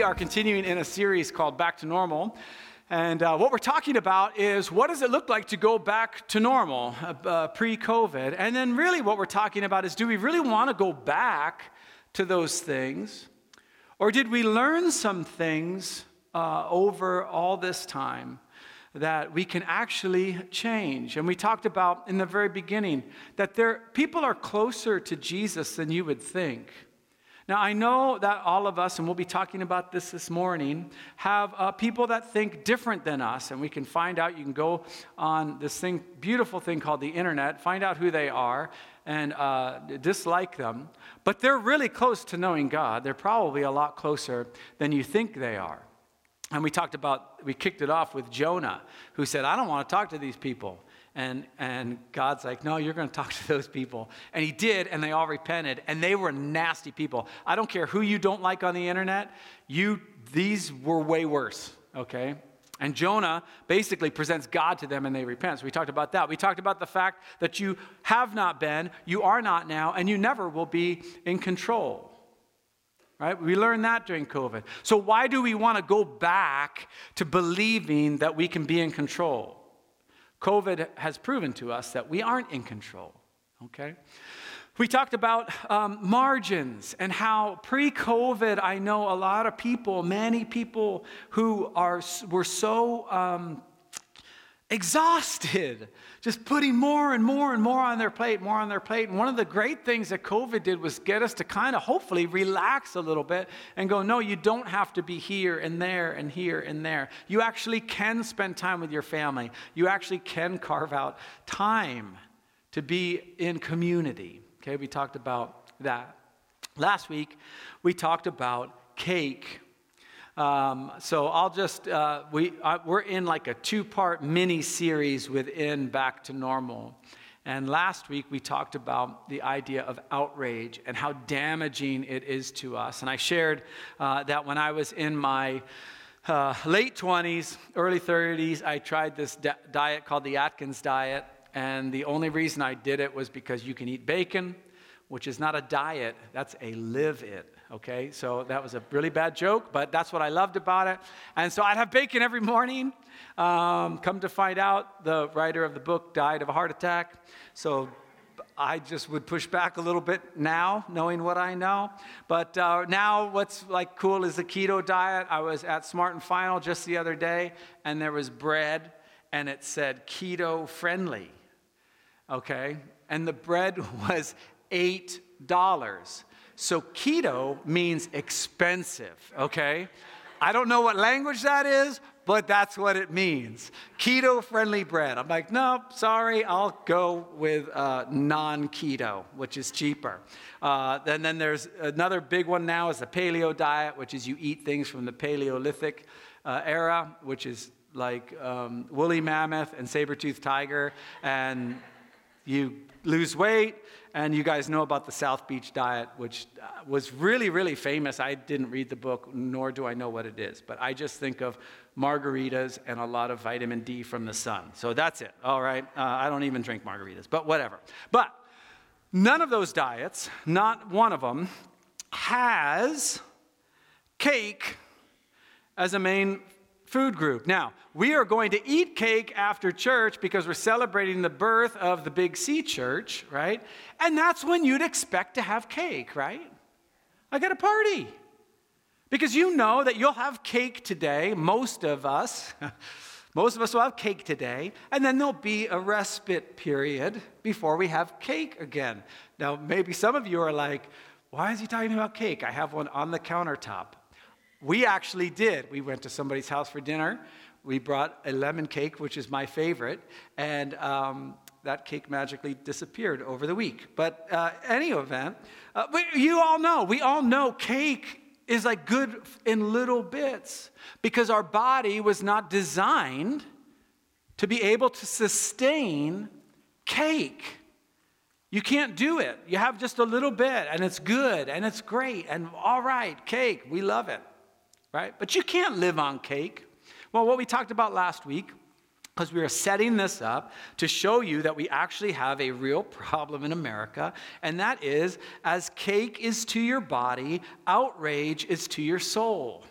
we are continuing in a series called Back to Normal. And uh, what we're talking about is what does it look like to go back to normal uh, uh pre COVID? And then, really, what we're talking about is do we really want to go back to those things? Or did we learn some things uh, over all this time that we can actually change? And we talked about in the very beginning that there, people are closer to Jesus than you would think. Now, I know that all of us, and we'll be talking about this this morning, have uh, people that think different than us. And we can find out, you can go on this thing, beautiful thing called the internet, find out who they are and uh, dislike them. But they're really close to knowing God. They're probably a lot closer than you think they are. And we talked about, we kicked it off with Jonah, who said, I don't want to talk to these people. And, and God's like, no, you're going to talk to those people. And he did, and they all repented, and they were nasty people. I don't care who you don't like on the internet, you, these were way worse, okay? And Jonah basically presents God to them and they repent. So we talked about that. We talked about the fact that you have not been, you are not now, and you never will be in control. Right? We learned that during COVID. So why do we want to go back to believing that we can be in control? COVID has proven to us that we aren't in control, okay? We talked about um, margins and how pre COVID, I know a lot of people, many people who are, were so um, exhausted, just putting more and more and more on their plate, more on their plate. And one of the great things that COVID did was get us to kind of hopefully relax a little bit and go, no, you don't have to be here and there and here and there. You actually can spend time with your family, you actually can carve out time to be in community. Okay, we talked about that. Last week, we talked about cake um, so I'll just, uh, we, uh, we're in like a two part mini series within Back to Normal. And last week we talked about the idea of outrage and how damaging it is to us. And I shared uh, that when I was in my uh, late 20s, early 30s, I tried this di- diet called the Atkins diet. And the only reason I did it was because you can eat bacon, which is not a diet, that's a live it okay? So that was a really bad joke, but that's what I loved about it. And so I'd have bacon every morning. Um, come to find out, the writer of the book died of a heart attack. So I just would push back a little bit now, knowing what I know. But uh, now, what's like cool is the keto diet. I was at Smart and Final just the other day, and there was bread, and it said keto friendly. Okay, and the bread was eight dollars. So keto means expensive, okay? I don't know what language that is, but that's what it means. Keto friendly bread. I'm like, no, sorry, I'll go with uh, non keto, which is cheaper. Uh, and then there's another big one now is the paleo diet, which is you eat things from the Paleolithic uh, era, which is like um, woolly mammoth and saber toothed tiger. And you lose weight, and you guys know about the South Beach diet, which uh, was really, really famous. I didn't read the book, nor do I know what it is, but I just think of margaritas and a lot of vitamin D from the sun. So that's it, all right? Uh, I don't even drink margaritas, but whatever. But none of those diets, not one of them, has cake as a main food group. Now, we are going to eat cake after church because we're celebrating the birth of the Big C church, right? And that's when you'd expect to have cake, right? I got a party. Because you know that you'll have cake today, most of us. most of us will have cake today, and then there'll be a respite period before we have cake again. Now, maybe some of you are like, why is he talking about cake? I have one on the countertop. We actually did. We went to somebody's house for dinner. We brought a lemon cake, which is my favorite, and um, that cake magically disappeared over the week. But uh, any event, uh, you all know, we all know cake is like good in little bits because our body was not designed to be able to sustain cake. You can't do it. You have just a little bit, and it's good, and it's great, and all right, cake, we love it right? But you can't live on cake. Well, what we talked about last week, because we are setting this up to show you that we actually have a real problem in America, and that is as cake is to your body, outrage is to your soul.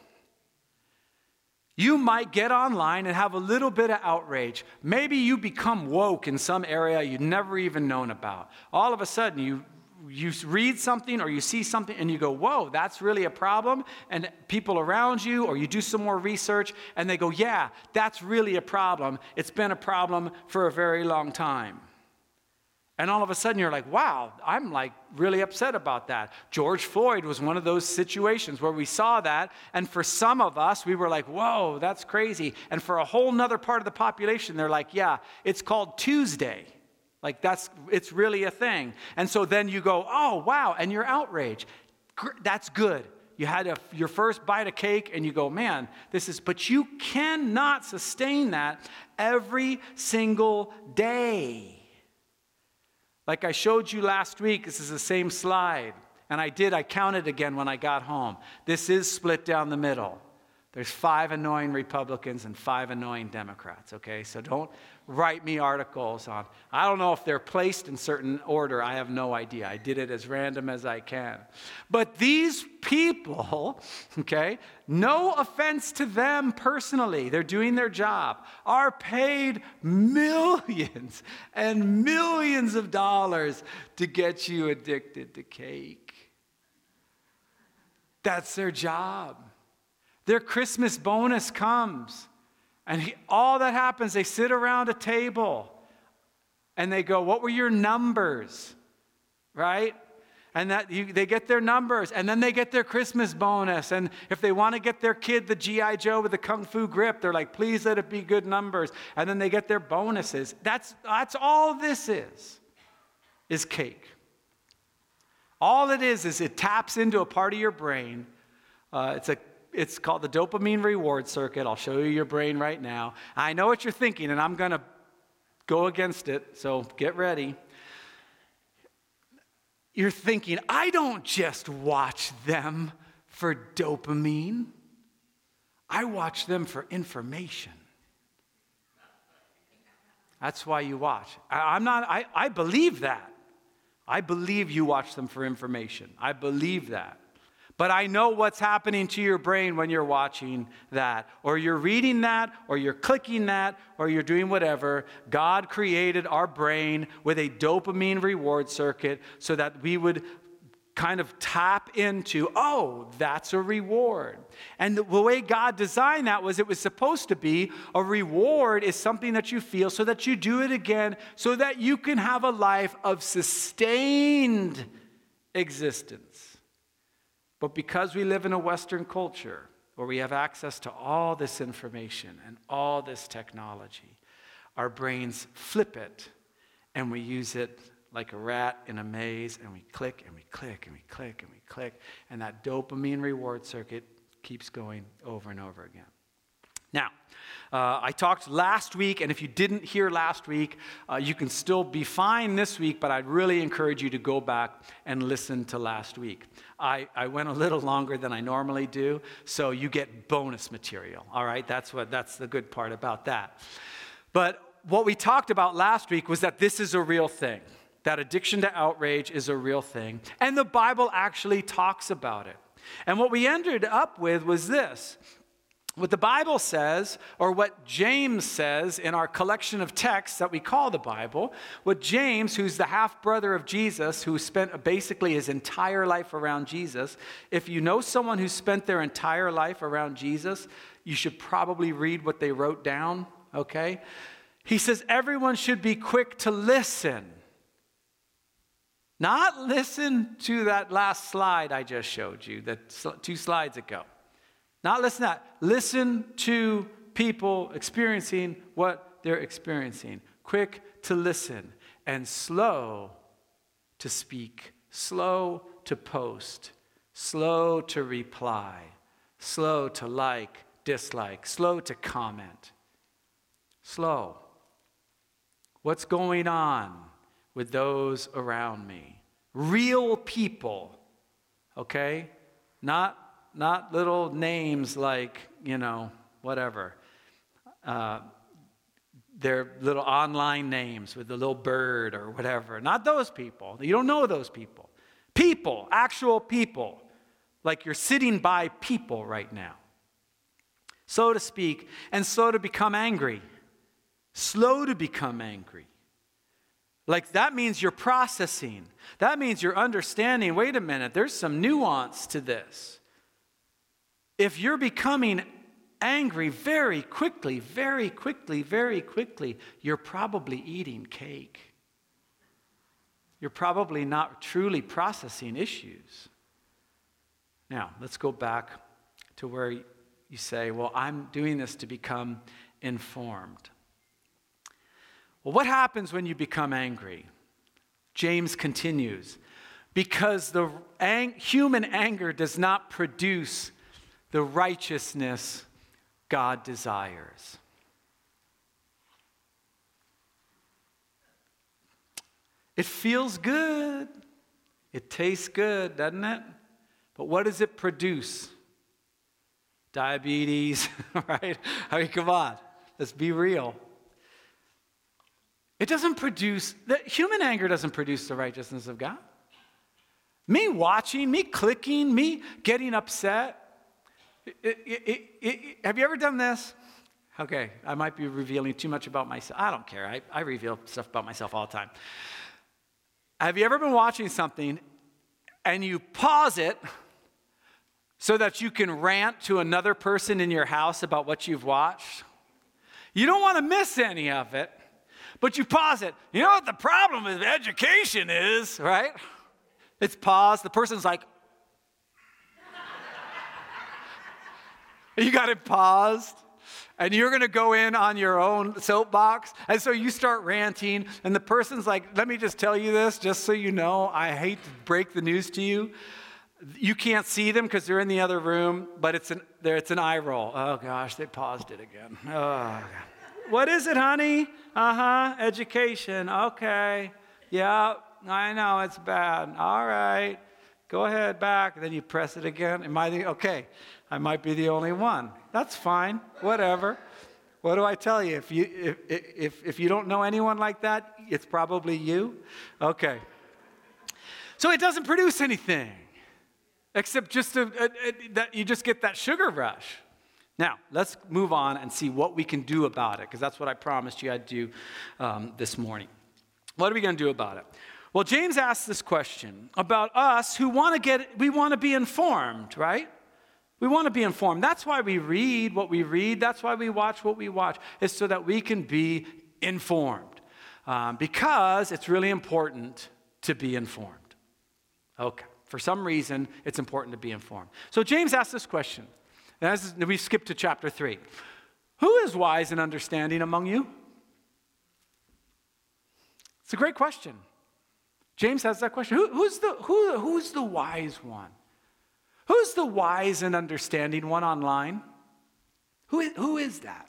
You might get online and have a little bit of outrage. Maybe you become woke in some area you've never even known about. All of a sudden, you, you read something or you see something and you go, Whoa, that's really a problem. And people around you, or you do some more research and they go, Yeah, that's really a problem. It's been a problem for a very long time. And all of a sudden you're like, wow, I'm like really upset about that. George Floyd was one of those situations where we saw that. And for some of us, we were like, whoa, that's crazy. And for a whole nother part of the population, they're like, yeah, it's called Tuesday. Like that's, it's really a thing. And so then you go, oh, wow, and you're outraged. That's good. You had a, your first bite of cake and you go, man, this is, but you cannot sustain that every single day. Like I showed you last week, this is the same slide. And I did, I counted again when I got home. This is split down the middle. There's five annoying Republicans and five annoying Democrats, okay? So don't write me articles on. I don't know if they're placed in certain order. I have no idea. I did it as random as I can. But these people, okay, no offense to them personally, they're doing their job, are paid millions and millions of dollars to get you addicted to cake. That's their job. Their Christmas bonus comes and he, all that happens, they sit around a table and they go, What were your numbers? Right? And that you, they get their numbers, and then they get their Christmas bonus. And if they want to get their kid the G.I. Joe with the Kung Fu grip, they're like, please let it be good numbers. And then they get their bonuses. That's, that's all this is, is cake. All it is is it taps into a part of your brain. Uh, it's a it's called the dopamine reward circuit. I'll show you your brain right now. I know what you're thinking, and I'm going to go against it, so get ready. You're thinking, I don't just watch them for dopamine, I watch them for information. That's why you watch. I, am not, I, I believe that. I believe you watch them for information. I believe that. But I know what's happening to your brain when you're watching that, or you're reading that, or you're clicking that, or you're doing whatever. God created our brain with a dopamine reward circuit so that we would kind of tap into, oh, that's a reward. And the way God designed that was it was supposed to be a reward is something that you feel so that you do it again, so that you can have a life of sustained existence. But because we live in a Western culture where we have access to all this information and all this technology, our brains flip it and we use it like a rat in a maze and we click and we click and we click and we click. And that dopamine reward circuit keeps going over and over again. Now, uh, I talked last week, and if you didn't hear last week, uh, you can still be fine this week, but I'd really encourage you to go back and listen to last week. I, I went a little longer than I normally do, so you get bonus material, all right? That's, what, that's the good part about that. But what we talked about last week was that this is a real thing, that addiction to outrage is a real thing, and the Bible actually talks about it. And what we ended up with was this what the Bible says, or what James says in our collection of texts that we call the Bible, what James, who's the half brother of Jesus, who spent basically his entire life around Jesus, if you know someone who spent their entire life around Jesus, you should probably read what they wrote down, okay? He says everyone should be quick to listen. Not listen to that last slide I just showed you, that two slides ago. Not listen to that. Listen to people experiencing what they're experiencing. Quick to listen and slow to speak, slow to post, slow to reply, slow to like, dislike, slow to comment. Slow. What's going on with those around me? Real people, okay? Not not little names like, you know, whatever. Uh, they're little online names with the little bird or whatever. Not those people. You don't know those people. People, actual people, like you're sitting by people right now. So to speak, and so to become angry. Slow to become angry. Like that means you're processing. That means you're understanding wait a minute, there's some nuance to this. If you're becoming angry very quickly, very quickly, very quickly, you're probably eating cake. You're probably not truly processing issues. Now, let's go back to where you say, Well, I'm doing this to become informed. Well, what happens when you become angry? James continues because the ang- human anger does not produce the righteousness God desires. It feels good. It tastes good, doesn't it? But what does it produce? Diabetes, right? I mean, come on, let's be real. It doesn't produce, the human anger doesn't produce the righteousness of God. Me watching, me clicking, me getting upset. It, it, it, have you ever done this? Okay, I might be revealing too much about myself. I don't care. I, I reveal stuff about myself all the time. Have you ever been watching something and you pause it so that you can rant to another person in your house about what you've watched? You don't want to miss any of it. But you pause it. You know what the problem with education is, right? It's paused. The person's like, you got it paused. And you're going to go in on your own soapbox. And so you start ranting. And the person's like, let me just tell you this, just so you know. I hate to break the news to you. You can't see them because they're in the other room, but it's an, it's an eye roll. Oh gosh, they paused it again. Oh, what is it, honey? Uh huh, education. Okay. Yeah, I know it's bad. All right. Go ahead, back. Then you press it again. Am I the, okay, I might be the only one. That's fine. Whatever. What do I tell you? If you, if, if, if you don't know anyone like that, it's probably you. Okay. So it doesn't produce anything except just a, a, a, that you just get that sugar rush. Now, let's move on and see what we can do about it, because that's what I promised you I'd do um, this morning. What are we going to do about it? Well, James asked this question about us who want to get, we want to be informed, right? We want to be informed. That's why we read what we read. That's why we watch what we watch, is so that we can be informed. Um, because it's really important to be informed. Okay. For some reason, it's important to be informed. So James asks this question as we skip to chapter 3. Who is wise and understanding among you? It's a great question. James has that question. Who, who's, the, who, who's the wise one? Who's the wise and understanding one online? Who is, who is that?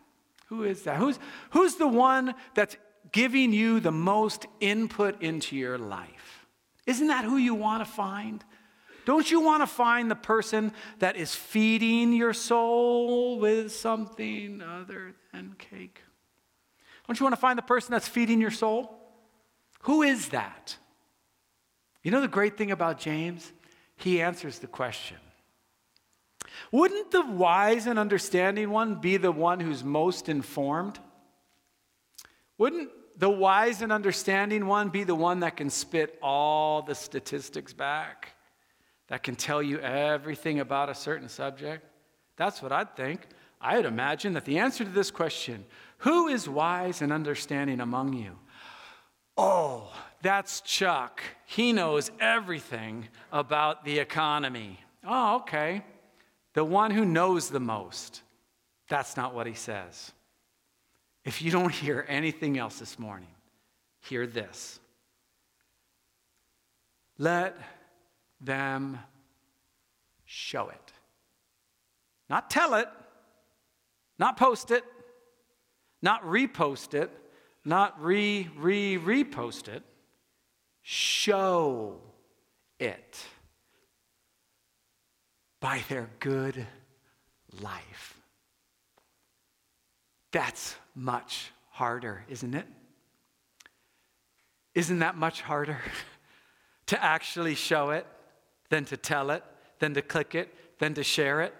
Who is that? Who's, who's the one that's giving you the most input into your life? Isn't that who you want to find? Don't you want to find the person that is feeding your soul with something other than cake? Don't you want to find the person that's feeding your soul? Who is that? You know the great thing about James? He answers the question. Wouldn't the wise and understanding one be the one who's most informed? Wouldn't the wise and understanding one be the one that can spit all the statistics back? that can tell you everything about a certain subject? That's what I'd think. I'd imagine that the answer to this question, who is wise and understanding among you? Oh, that's Chuck. He knows everything about the economy. Oh, okay. The one who knows the most. That's not what he says. If you don't hear anything else this morning, hear this. Let them show it. Not tell it, not post it, not repost it, not re, re, repost it. Show it by their good life. That's much harder, isn't it? Isn't that much harder to actually show it? than to tell it, than to click it, than to share it.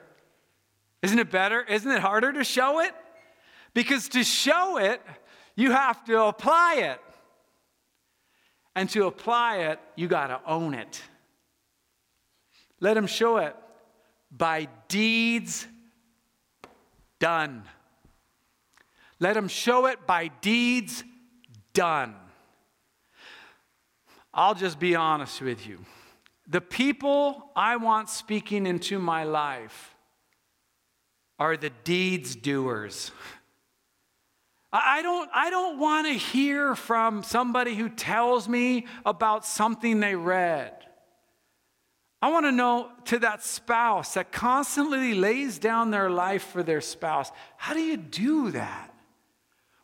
Isn't it better? Isn't it harder to show it? Because to show it, you have to apply it. And to apply it, you got to own it. Let them show it by deeds done. Let him show it by deeds done. I'll just be honest with you. The people I want speaking into my life are the deeds doers. I don't, I don't want to hear from somebody who tells me about something they read. I want to know to that spouse that constantly lays down their life for their spouse. How do you do that?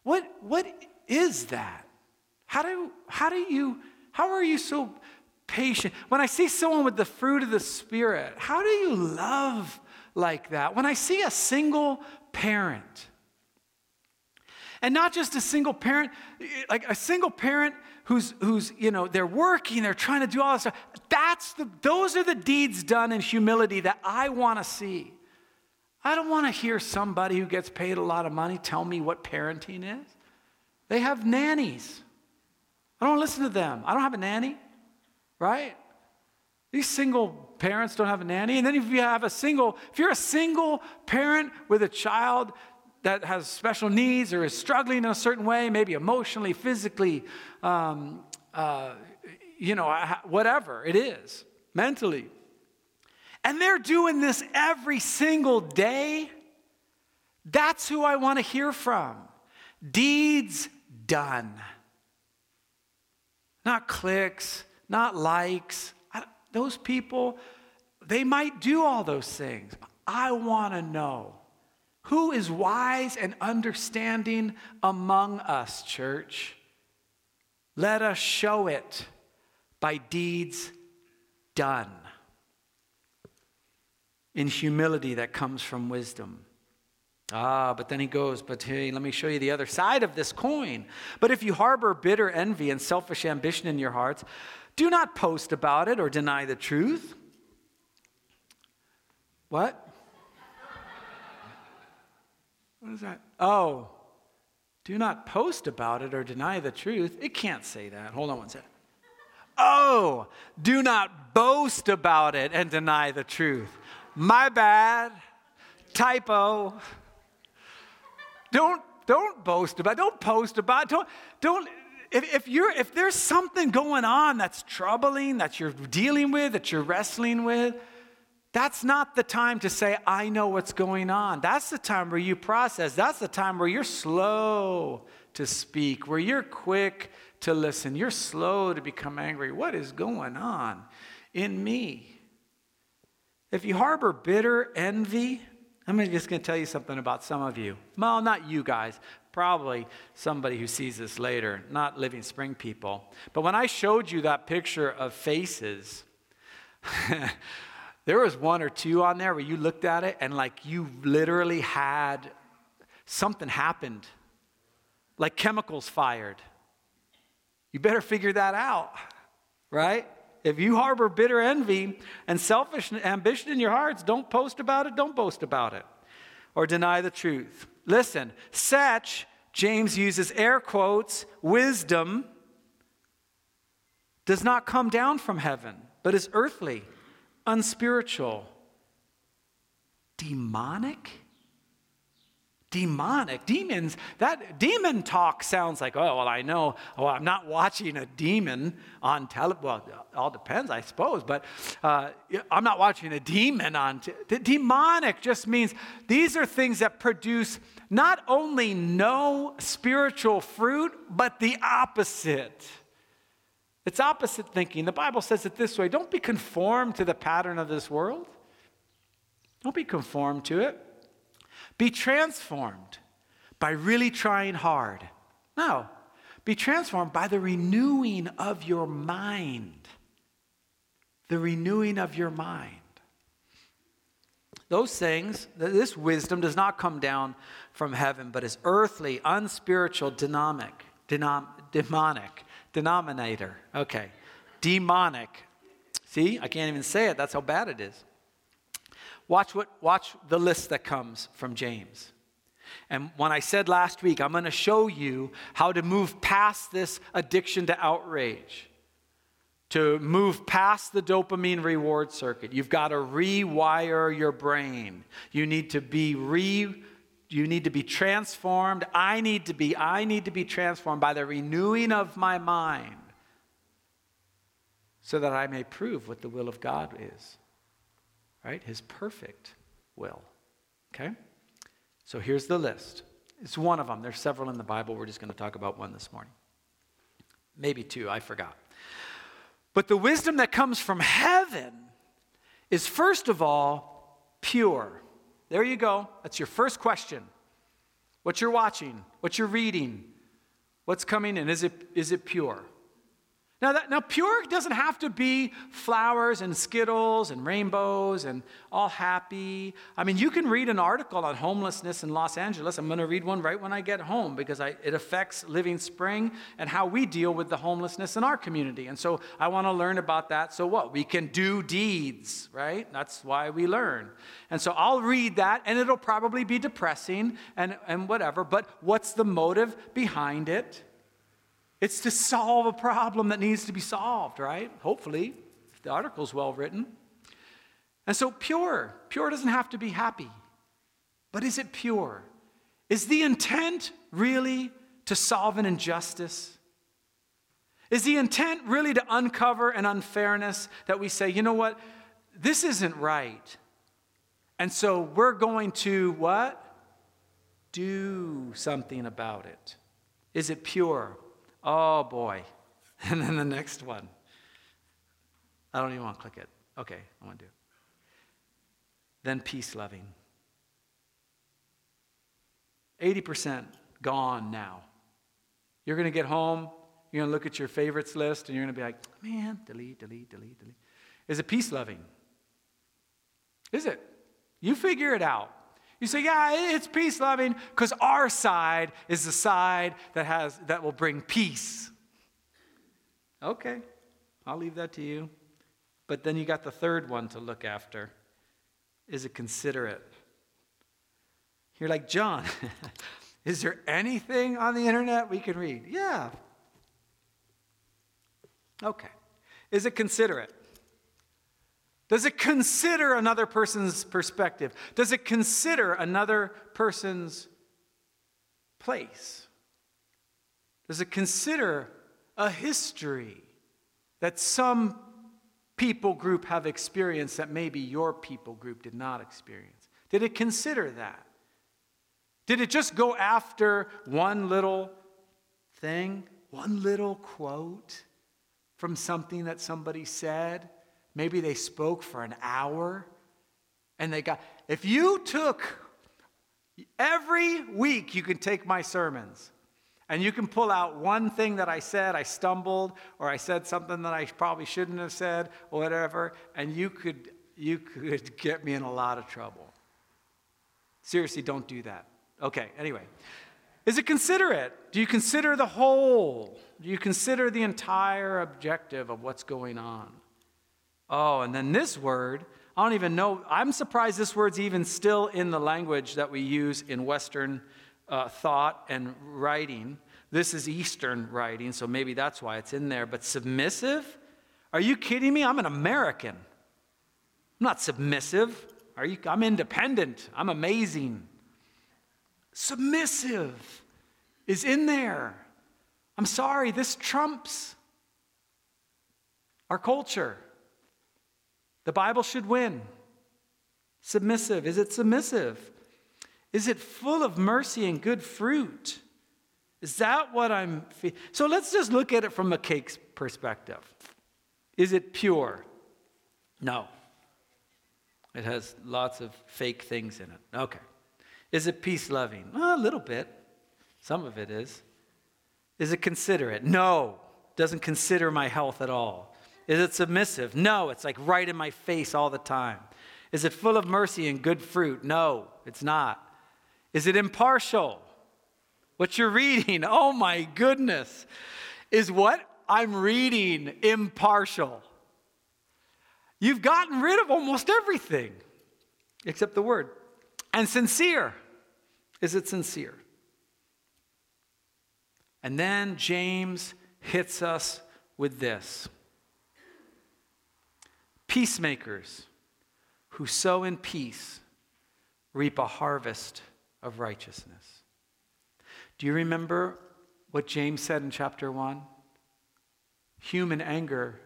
What, what is that? How do, how do you, how are you so patient? When I see someone with the fruit of the Spirit, how do you love like that? When I see a single parent, and not just a single parent, like a single parent who's, who's you know, they're working, they're trying to do all this stuff. That's the, those are the deeds done in humility that I want to see. I don't want to hear somebody who gets paid a lot of money tell me what parenting is. They have nannies. I don't listen to them. I don't have a nanny, right? These single parents don't have a nanny. And then if you have a single, if you're a single parent with a child that has special needs or is struggling in a certain way, maybe emotionally, physically, um, uh, you know, whatever it is, mentally. And they're doing this every single day. That's who I want to hear from. Deeds done. Not clicks, not likes. those people, they might do all those things. I want to know who is wise and understanding among us, church? Let us show it by deeds done in humility that comes from wisdom. Ah, but then he goes, but hey, let me show you the other side of this coin. But if you harbor bitter envy and selfish ambition in your hearts, do not post about it or deny the truth. What? What is that? Oh, do not post about it or deny the truth. It can't say that. Hold on one second. Oh, do not boast about it and deny the truth. My bad. Typo. Don't don't boast about it. Don't post about it. Don't don't if, if you're if there's something going on that's troubling, that you're dealing with, that you're wrestling with, that's not the time to say, I know what's going on. That's the time where you process. That's the time where you're slow to speak, where you're quick to listen. You're slow to become angry. What is going on in me? If you harbor bitter envy, I'm just going to tell you something about some of you. Well, not you guys, probably somebody who sees this later, not Living Spring people. But when I showed you that picture of faces, There was one or two on there where you looked at it and like you literally had something happened, like chemicals fired. You better figure that out, right? If you harbor bitter envy and selfish ambition in your hearts, don't post about it, don't boast about it, or deny the truth. Listen, such, James uses air quotes, wisdom does not come down from heaven, but is earthly unspiritual, demonic. Demonic, demons, that demon talk sounds like, oh, well, I know, well, I'm not watching a demon on television. Well, it all depends, I suppose, but uh, I'm not watching a demon on. Demonic just means these are things that produce not only no spiritual fruit, but the opposite. It's opposite thinking. The Bible says it this way don't be conformed to the pattern of this world, don't be conformed to it. Be transformed by really trying hard. No, be transformed by the renewing of your mind. The renewing of your mind. Those things, this wisdom does not come down from heaven, but is earthly, unspiritual, dynamic, demonic denominator. Okay. Demonic. See, I can't even say it. That's how bad it is. Watch, what, watch the list that comes from James. And when I said last week, I'm going to show you how to move past this addiction to outrage, to move past the dopamine reward circuit. You've got to rewire your brain. You need to be re you need to be transformed. I need to be I need to be transformed by the renewing of my mind so that I may prove what the will of God is. Right? His perfect will. Okay? So here's the list. It's one of them. There's several in the Bible. We're just going to talk about one this morning. Maybe two, I forgot. But the wisdom that comes from heaven is, first of all, pure. There you go. That's your first question. What you're watching, what you're reading, what's coming in, is it, is it pure? Now, that, now, pure doesn't have to be flowers and skittles and rainbows and all happy. I mean, you can read an article on homelessness in Los Angeles. I'm going to read one right when I get home because I, it affects Living Spring and how we deal with the homelessness in our community. And so I want to learn about that. So, what? We can do deeds, right? That's why we learn. And so I'll read that, and it'll probably be depressing and, and whatever. But what's the motive behind it? It's to solve a problem that needs to be solved, right? Hopefully, if the article's well written. And so, pure. Pure doesn't have to be happy. But is it pure? Is the intent really to solve an injustice? Is the intent really to uncover an unfairness that we say, you know what, this isn't right? And so we're going to what? Do something about it. Is it pure? Oh boy. And then the next one. I don't even want to click it. Okay, I want to do it. Then peace loving. 80% gone now. You're going to get home, you're going to look at your favorites list, and you're going to be like, man, delete, delete, delete, delete. Is it peace loving? Is it? You figure it out. You say, yeah, it's peace loving because our side is the side that, has, that will bring peace. Okay, I'll leave that to you. But then you got the third one to look after. Is it considerate? You're like, John, is there anything on the internet we can read? Yeah. Okay. Is it considerate? Does it consider another person's perspective? Does it consider another person's place? Does it consider a history that some people group have experienced that maybe your people group did not experience? Did it consider that? Did it just go after one little thing, one little quote from something that somebody said? Maybe they spoke for an hour and they got, if you took every week, you can take my sermons and you can pull out one thing that I said, I stumbled, or I said something that I probably shouldn't have said, or whatever, and you could, you could get me in a lot of trouble. Seriously, don't do that. Okay, anyway. Is it considerate? Do you consider the whole? Do you consider the entire objective of what's going on? Oh, and then this word, I don't even know. I'm surprised this word's even still in the language that we use in Western uh, thought and writing. This is Eastern writing, so maybe that's why it's in there. But submissive? Are you kidding me? I'm an American. I'm not submissive. Are you? I'm independent. I'm amazing. Submissive is in there. I'm sorry, this trumps our culture. The Bible should win. Submissive. Is it submissive? Is it full of mercy and good fruit? Is that what I'm fe- So let's just look at it from a cake's perspective. Is it pure? No. It has lots of fake things in it. Okay. Is it peace loving? Well, a little bit. Some of it is. Is it considerate? No. Doesn't consider my health at all. Is it submissive? No, it's like right in my face all the time. Is it full of mercy and good fruit? No, it's not. Is it impartial? What you're reading, oh my goodness, is what I'm reading impartial. You've gotten rid of almost everything. except the word. And sincere. Is it sincere? And then James hits us with this Peacemakers who sow in peace reap a harvest of righteousness. Do you remember what James said in chapter 1? Human anger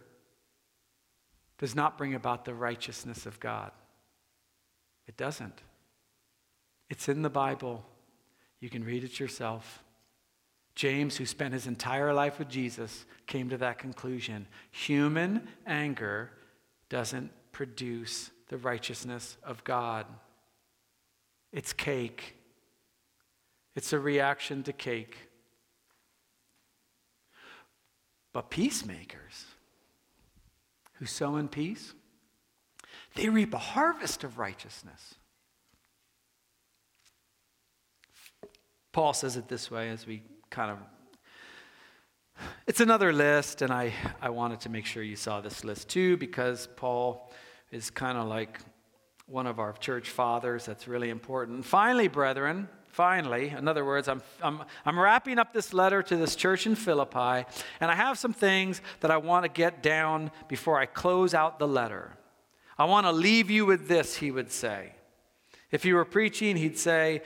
does not bring about the righteousness of God. It doesn't. It's in the Bible. You can read it yourself. James, who spent his entire life with Jesus, came to that conclusion. Human anger doesn't produce the righteousness of God. It's cake, it's a reaction to cake. But peacemakers who sow in peace, they reap a harvest of righteousness. Paul says it this way as we kind of it's another list, and I, I wanted to make sure you saw this list too because Paul is kind of like one of our church fathers. That's really important. Finally, brethren, finally, in other words, I'm, I'm, I'm wrapping up this letter to this church in Philippi, and I have some things that I want to get down before I close out the letter. I want to leave you with this, he would say. If he were preaching, he'd say,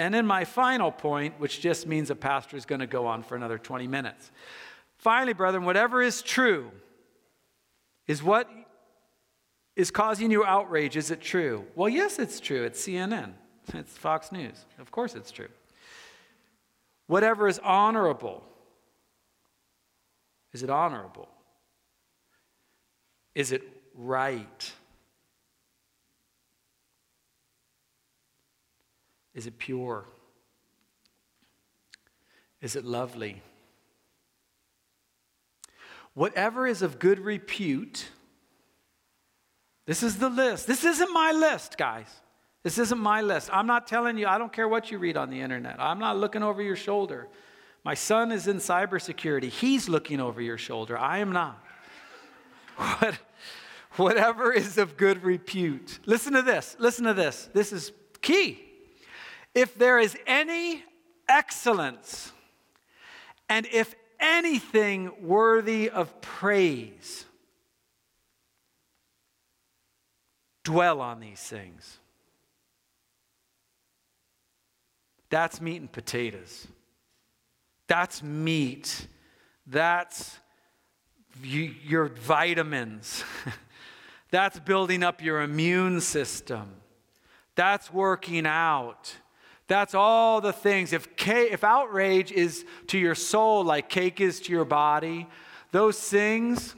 and in my final point, which just means a pastor is going to go on for another 20 minutes. Finally, brethren, whatever is true is what is causing you outrage. Is it true? Well, yes, it's true. It's CNN, it's Fox News. Of course, it's true. Whatever is honorable, is it honorable? Is it right? Is it pure? Is it lovely? Whatever is of good repute, this is the list. This isn't my list, guys. This isn't my list. I'm not telling you, I don't care what you read on the internet. I'm not looking over your shoulder. My son is in cybersecurity. He's looking over your shoulder. I am not. What, whatever is of good repute. Listen to this. Listen to this. This is key. If there is any excellence, and if anything worthy of praise, dwell on these things. That's meat and potatoes. That's meat. That's you, your vitamins. That's building up your immune system. That's working out. That's all the things. If, cake, if outrage is to your soul like cake is to your body, those things,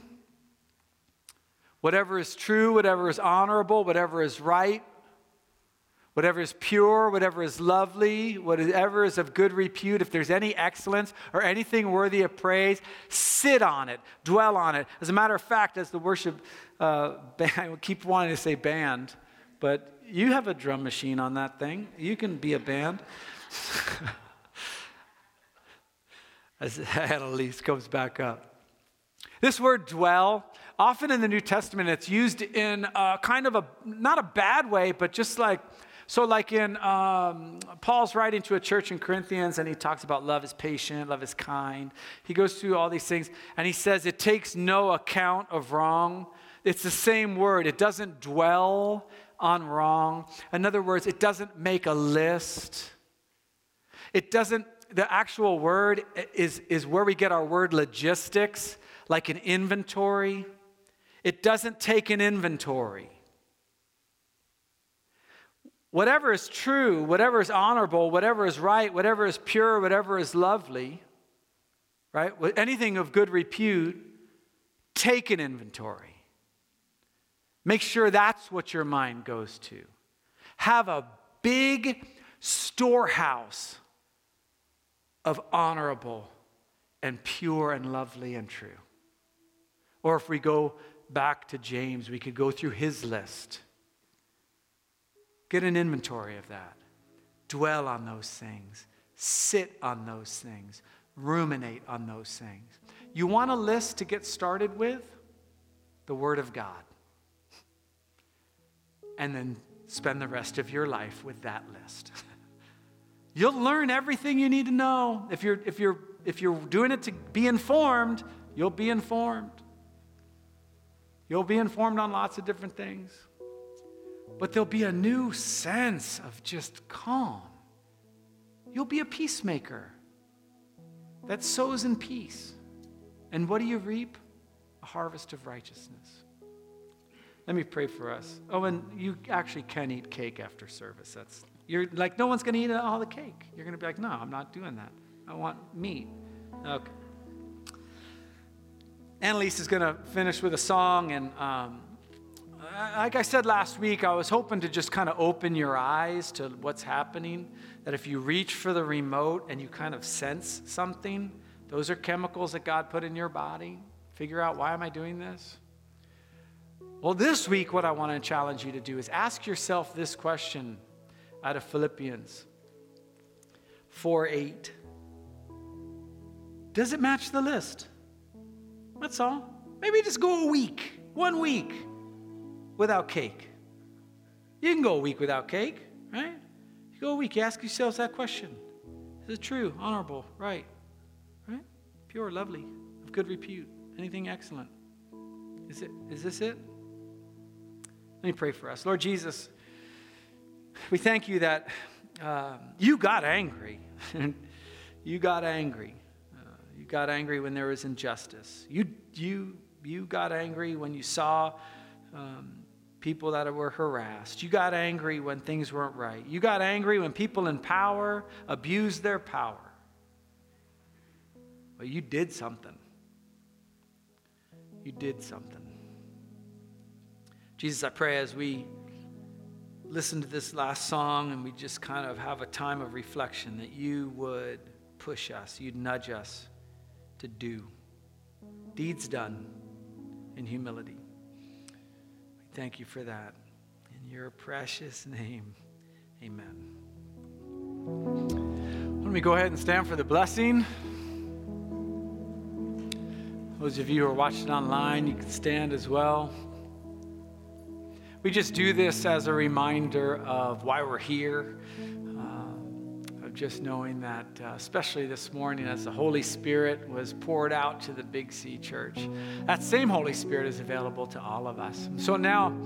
whatever is true, whatever is honorable, whatever is right, whatever is pure, whatever is lovely, whatever is of good repute, if there's any excellence or anything worthy of praise, sit on it, dwell on it. As a matter of fact, as the worship uh, band, I keep wanting to say band, but you have a drum machine on that thing. You can be a band. As Annalise comes back up. This word dwell, often in the New Testament, it's used in a kind of a, not a bad way, but just like, so like in um, Paul's writing to a church in Corinthians and he talks about love is patient, love is kind. He goes through all these things and he says it takes no account of wrong. It's the same word. It doesn't dwell on wrong. In other words, it doesn't make a list. It doesn't, the actual word is, is where we get our word logistics, like an inventory. It doesn't take an inventory. Whatever is true, whatever is honorable, whatever is right, whatever is pure, whatever is lovely, right? Anything of good repute, take an inventory. Make sure that's what your mind goes to. Have a big storehouse of honorable and pure and lovely and true. Or if we go back to James, we could go through his list. Get an inventory of that. Dwell on those things. Sit on those things. Ruminate on those things. You want a list to get started with? The Word of God and then spend the rest of your life with that list. You'll learn everything you need to know. If you're, if, you're, if you're doing it to be informed, you'll be informed. You'll be informed on lots of different things. But there'll be a new sense of just calm. You'll be a peacemaker that sows in peace. And what do you reap? A harvest of righteousness. Let me pray for us. Oh, and you actually can eat cake after service. That's you're like no one's going to eat all the cake. You're going to be like, no, I'm not doing that. I want meat. Okay. Annalise is going to finish with a song, and um, like I said last week, I was hoping to just kind of open your eyes to what's happening. That if you reach for the remote and you kind of sense something, those are chemicals that God put in your body. Figure out why am I doing this? Well, this week, what I want to challenge you to do is ask yourself this question out of Philippians 4 8. Does it match the list? That's all. Maybe just go a week, one week without cake. You can go a week without cake, right? You go a week, you ask yourselves that question Is it true, honorable, right? Right? Pure, lovely, of good repute, anything excellent? Is, it, is this it? Let me pray for us. Lord Jesus, we thank you that uh, you got angry. you got angry. Uh, you got angry when there was injustice. You, you, you got angry when you saw um, people that were harassed. You got angry when things weren't right. You got angry when people in power abused their power. But you did something. You did something. Jesus, I pray as we listen to this last song and we just kind of have a time of reflection that you would push us, you'd nudge us to do deeds done in humility. We thank you for that. In your precious name, amen. Don't we go ahead and stand for the blessing? Those of you who are watching online, you can stand as well. We just do this as a reminder of why we're here, uh, of just knowing that, uh, especially this morning, as the Holy Spirit was poured out to the Big C Church, that same Holy Spirit is available to all of us. So now,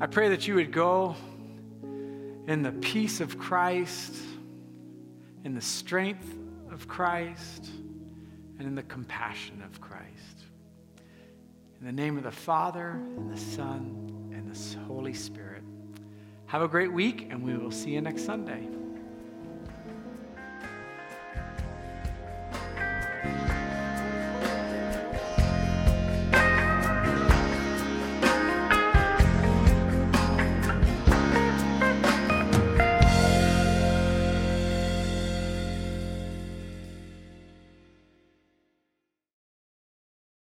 I pray that you would go in the peace of Christ, in the strength of Christ, and in the compassion of Christ. In the name of the Father, and the Son, and the Holy Spirit. Have a great week, and we will see you next Sunday.